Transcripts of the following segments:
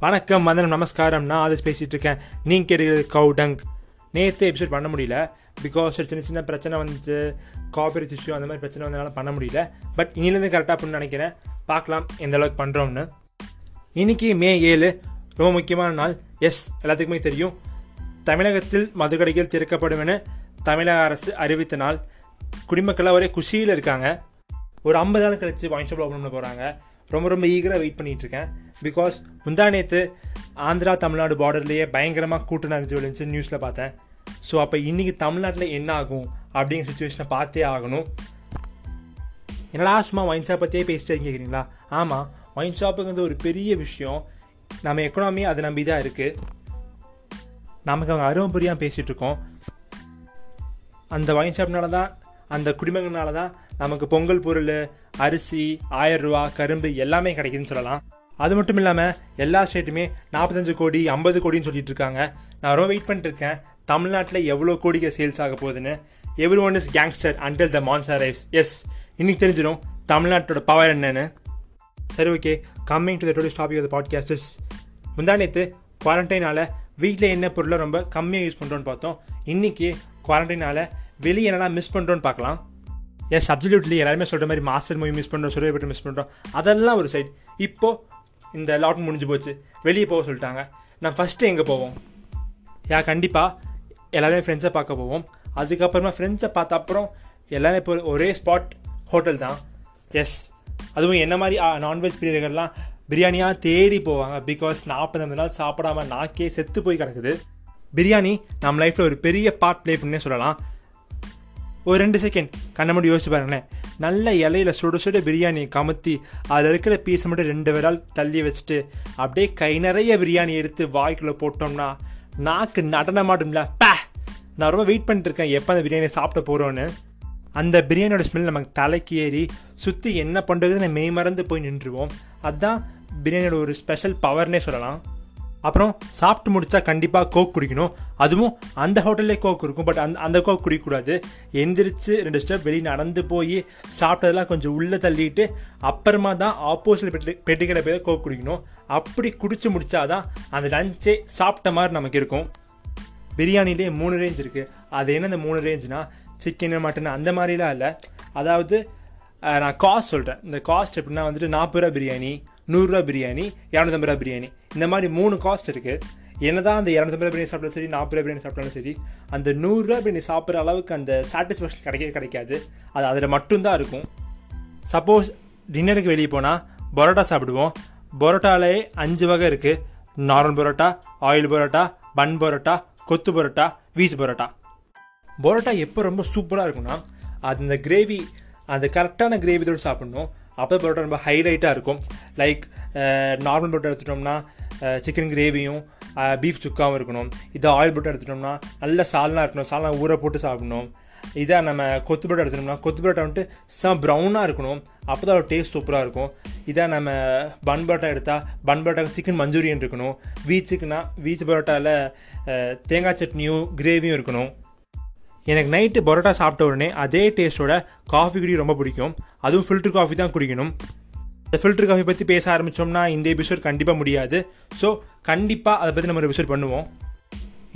வணக்கம் மதனம் நமஸ்காரம். நான் ஆதர்ஸ் பேசிகிட்டு இருக்கேன் நீங்கள் கேட்குறது கவுடங். நேற்று எபிசோட் பண்ண முடியல. பிகாஸ் ஒரு சின்ன சின்ன பிரச்சனை வந்து காப்பரேட் இஷ்யூ அந்த மாதிரி பிரச்சனை வந்தனால பண்ண முடியல. பட் இனிலேருந்து கரெக்டாக அப்படின்னு நினைக்கிறேன். பார்க்கலாம் எந்த அளவுக்கு பண்ணுறோம்னு இன்னைக்கு மே ஏழு ரொம்ப முக்கியமான நாள். எஸ் எல்லாத்துக்குமே தெரியும். தமிழகத்தில் மதுக்கடைகள் திறக்கப்படும் என தமிழக அரசு அறிவித்த நாள். குடிமக்களாக ஒரே குஷியில் இருக்காங்க. ஒரு ஐம்பது நாள் கழித்து வாங்கி ஷாப் ஓப்பன் பண்ண போகிறாங்க ரொம்ப ரொம்ப ஈகராக வெயிட் பண்ணிகிட்ருக்கேன் பிகாஸ் முந்தா நேற்று ஆந்திரா தமிழ்நாடு பார்டர்லேயே பயங்கரமாக கூட்டு நடந்து விழுந்துச்சு நியூஸில் பார்த்தேன். ஸோ அப்போ இன்றைக்கி தமிழ்நாட்டில் என்ன ஆகும் அப்படிங்கிற சுச்சுவேஷனை பார்த்தே ஆகணும். என்னடா சும்மா ஒயின் ஷாப் பற்றியே பேசிட்டு கேட்குறீங்களா ஆமாம் ஒயின் ஷாப்புங்கிறது ஒரு பெரிய விஷயம். நம்ம எக்கனாமி அதை நம்பி தான் இருக்குது நமக்கு அவங்க அருவம் புரியாமல் பேசிகிட்ருக்கோம் அந்த ஒயின் ஷாப்னால தான் அந்த குடிமகனால தான் நமக்கு பொங்கல் பொருள் அரிசி ஆயிரம் ரூபா கரும்பு எல்லாமே கிடைக்குதுன்னு சொல்லலாம். அது மட்டும் இல்லாமல் எல்லா ஸ்டேட்டுமே நாற்பத்தஞ்சு கோடி ஐம்பது கோடின்னு சொல்லிட்டு இருக்காங்க. நான் ரொம்ப வெயிட் பண்ணிட்டுருக்கேன் தமிழ்நாட்டில் எவ்வளோ கோடிக்கு சேல்ஸ் ஆக போகுதுன்னு. Every one is gangster until the mans arrives S இன்னைக்கு தெரிஞ்சிடும் தமிழ்நாட்டோட பவர் என்னன்னு. சரி okay coming to the today topic of podcast is முந்தா நேற்று குவாரண்டைனால் வீட்டில் என்ன பொருளை ரொம்ப கம்மியாக யூஸ் பண்ணுறோன்னு பார்த்தோம். இன்றைக்கி குவாரண்டைனால் வெளியே என்னெல்லாம் மிஸ் பண்ணுறோன்னு பார்க்கலாம். எஸ் அப்சல்யூட்லி எல்லாருமே சொல்கிற மாதிரி மாஸ்டர் மூவி மிஸ் பண்ணுறோம் சுரேபட்டு மிஸ் பண்ணுறோம் அதெல்லாம் ஒரு சைட் இப்போது இந்த லாட் முடிஞ்சு போச்சு. வெளியே போக சொல்லிட்டாங்க. நான் ஃபஸ்ட்டு எங்கே போவோம்? யா கண்டிப்பாக எல்லாருமே ஃப்ரெண்ட்ஸை பார்க்க போவோம். அதுக்கப்புறமா ஃப்ரெண்ட்ஸை பார்த்த அப்புறம் எல்லாரும் இப்போ ஒரே ஸ்பாட் ஹோட்டல் தான். எஸ் அதுவும் என்ன மாதிரி நான்வெஜ் பிரியர்கள்லாம் பிரியாணியாக தேடி போவாங்க. பிகாஸ் நாற்பது நாள் சாப்பிடாம நாக்கே செத்து போய் கிடக்குது. பிரியாணி நம்ம லைஃப்பில் ஒரு பெரிய பார்ட் ப்ளே பண்ணே சொல்லலாம். ஒரு ரெண்டு செகண்ட் கண்ணை மட்டும் யோசிச்சு பாருங்களேன். நல்ல இலையில சுட சுட பிரியாணி கமுத்தி அதில் இருக்கிற பீஸை மட்டும் ரெண்டு விரால் தள்ளி வச்சுட்டு அப்படியே கை நிறைய பிரியாணி எடுத்து வாய்க்குள்ளே போட்டோம்னா நாக்கு நடனமாடும்ல. பே! நான் ரொம்ப வெயிட் பண்ணிட்டுருக்கேன் எப்போ அந்த பிரியாணி சாப்பிட போகிறோன்னு அந்த பிரியாணியோட ஸ்மெல் நமக்கு தலைக்கு ஏறி சுற்றி என்ன பண்ணுறதுன்னு மெய் மறந்து போய் நின்றுவோம். அதுதான் பிரியாணியோட ஒரு ஸ்பெஷல் பவர்னே சொல்லலாம். அப்புறம் சாப்பிட்டு முடித்தா கண்டிப்பாக கோக் குடிக்கணும். அதுவும் அந்த ஹோட்டல்லே கோக் இருக்கும் பட் அந்த அந்த கோக் குடிக்கக்கூடாது. எந்திரிச்சு ரெண்டு ஸ்டெப் வெளியே நடந்து போய் சாப்பிட்டதெல்லாம் கொஞ்சம் உள்ளே தள்ளிட்டு அப்புறமா தான் ஆப்போசிட் பெட்டி பெட்டிக்கடை போய் கோக் குடிக்கணும். அப்படி குடிச்சு தான் அந்த லஞ்சே சாப்பிட்ட மாதிரி நமக்கு இருக்கும். பிரியாணிலே மூணு ரேஞ்ச் இருக்குது அது என்ன இந்த மூணு ரேஞ்சுனா சிக்கன் மட்டன் அந்த மாதிரிலாம் இல்லை. அதாவது நான் காஸ்ட் சொல்கிறேன் இந்த காஸ்ட் எப்படின்னா வந்துட்டு நாற்பது ரூபா பிரியாணி நூறுரூவா பிரியாணி இரநூத்தம்பது ரூபா பிரியாணி. இந்த மாதிரி மூணு காஸ்ட் இருக்குது என்ன தான் அந்த இரநூத்தம்பது ரூபா பிரியாணி சாப்பிட்டாலும் சரி நாற்பது ரூபா பிரியாணி சாப்பிட்டாலும் சரி அந்த நூறுரூவா பிரியாணி சாப்பிட்ற அளவுக்கு அந்த சாட்டிஸ்ஃபேக்ஷன் கிடைக்கவே கிடைக்காது. அது அதில் மட்டும்தான் இருக்கும். சப்போஸ் டின்னருக்கு வெளியே போனால் பரோட்டா சாப்பிடுவோம். பரோட்டாலே அஞ்சு வகை இருக்குது normal parotta oil parotta bun parotta கொத்து பரோட்டா வீஸ் பரோட்டா. பரோட்டா எப்போ ரொம்ப சூப்பராக இருக்கும்னா அது இந்த கிரேவி அந்த கரெக்டான கிரேவியோடு சாப்பிட்ணும். அப்போ பரோட்டா ரொம்ப ஹைலைட்டாக இருக்கும். லைக் நார்மல் பரோட்டா எடுத்துட்டோம்னா சிக்கன் கிரேவியும் பீஃப் சுக்காவும் இருக்கணும். இதை ஆயில் பரோட்டா எடுத்துட்டோம்னா நல்ல சால்னா இருக்கணும். சால்னா ஊற போட்டு சாப்பிடணும். இதை நம்ம கொத்து பரோட்டா எடுத்துட்டோம்னா கொத்து பரோட்டா வந்துட்டு செம ப்ரௌனாக இருக்கணும். அப்போ தான் டேஸ்ட் சூப்பராக இருக்கும். இதை நம்ம பன் பரோட்டா எடுத்தால் பன் பரோட்டா சிக்கன் மஞ்சூரியன் இருக்கணும். வீச்சுக்குனா வீச்சு பரோட்டாவில் தேங்காய் சட்னியும் கிரேவியும் இருக்கணும். எனக்கு நைட்டு பரோட்டா சாப்பிட்ட உடனே அதே டேஸ்ட்டோட காஃபி குடி ரொம்ப பிடிக்கும். அதுவும் ஃபில்டர் காஃபி தான் குடிக்கணும். இந்த ஃபில்டர் காஃபி பற்றி பேச ஆரம்பித்தோம்னா இந்த எபிசோட் கண்டிப்பாக முடியாது. ஸோ கண்டிப்பாக அதை பற்றி நம்ம ஒரு எபிசோட் பண்ணுவோம்.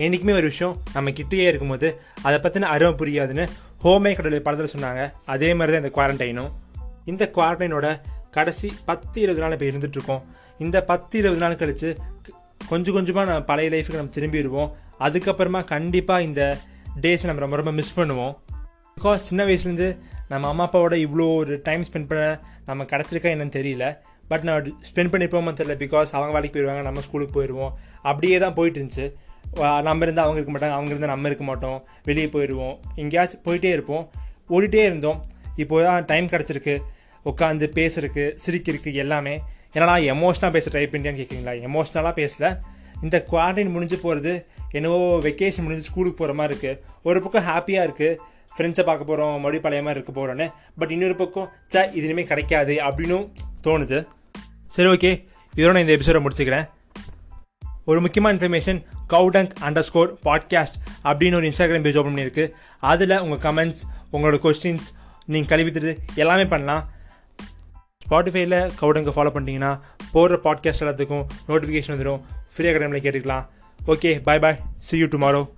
என்றைக்குமே ஒரு விஷயம் நம்ம கிட்டேயே இருக்கும்போது அதை பற்றின அருமை புரியாதுன்னு ஹோமே கடவுள் படத்தில் சொன்னாங்க. அதே மாதிரி தான் இந்த குவாரண்டைனும் இந்த குவாரண்டைனோட கடைசி பத்து இருபது நாள் இப்போ இருந்துகிட்ருக்கோம் இந்த பத்து இருபது நாள் கழித்து கொஞ்சம் கொஞ்சமாக நம்ம பழைய லைஃபுக்கு நம்ம திரும்பிடுவோம். அதுக்கப்புறமா கண்டிப்பாக இந்த டேஸை நம்ம ரொம்ப ரொம்ப மிஸ் பண்ணுவோம். பிகாஸ் சின்ன வயசுலேருந்து நம்ம அம்மா அப்பாவோட இவ்வளோ ஒரு டைம் ஸ்பெண்ட் பண்ண நம்ம கிடச்சிருக்கா என்னன்னு தெரியல. பட் நான் ஸ்பெண்ட் பண்ணிப்போமா தெரியல. பிகாஸ் அவங்க வேலைக்கு போயிடுவாங்க நம்ம ஸ்கூலுக்கு போயிடுவோம் அப்படியே தான் போயிட்டு இருந்துச்சு. நம்ம இருந்தால் அவங்க இருக்க மாட்டாங்க அவங்க இருந்தால் நம்ம இருக்க மாட்டோம். வெளியே போயிடுவோம் எங்கேயாச்சும் போயிட்டே இருப்போம். ஓடிட்டே இருந்தோம். இப்போ தான் டைம் கிடச்சிருக்கு. உட்காந்து பேசுறதுக்கு சிரிக்கிறதுக்கு எல்லாமே. என்னடா எமோஷனாக பேச ட்ரை பண்ணியான்னு கேட்குறீங்களா எமோஷ்னலாக பேசல. இந்த குவாரண்டைன் முடிஞ்சு போகிறது என்னவோ வெக்கேஷன் முடிஞ்சு ஸ்கூலுக்கு போகிற மாதிரி இருக்குது ஒரு பக்கம் ஹாப்பியாக இருக்குது ஃப்ரெண்ட்ஸை பார்க்க போகிறோம் மறுபடியும் பழைய மாதிரி இருக்க போகிறோன்னு பட் இன்னொரு பக்கம் ச இது இனிமேல் கிடைக்காது அப்படின்னும் தோணுது. சரி ஓகே இதோட நான் இந்த எபிசோடை முடிச்சுக்கிறேன். ஒரு முக்கியமான இன்ஃபர்மேஷன் கவுடங்க் அண்டர் ஸ்கோர் பாட்காஸ்ட் அப்படின்னு ஒரு இன்ஸ்டாகிராம் பேஜ் ஓப்பன் பண்ணியிருக்கு. அதில் உங்கள் கமெண்ட்ஸ் உங்களோட கொஸ்டின்ஸ் நீங்கள் கழுவித்துறது எல்லாமே பண்ணலாம். ஸ்பாட்டிஃபைல கவுடங்க ஃபாலோ பண்ணிட்டீங்கன்னா போடுற பாட்காஸ்ட் எல்லாத்துக்கும் நோட்டிஃபிகேஷன் வந்துடும். ஃப்ரீ டைமில் கேட்டுக்கலாம் okay bye bye see you tomorrow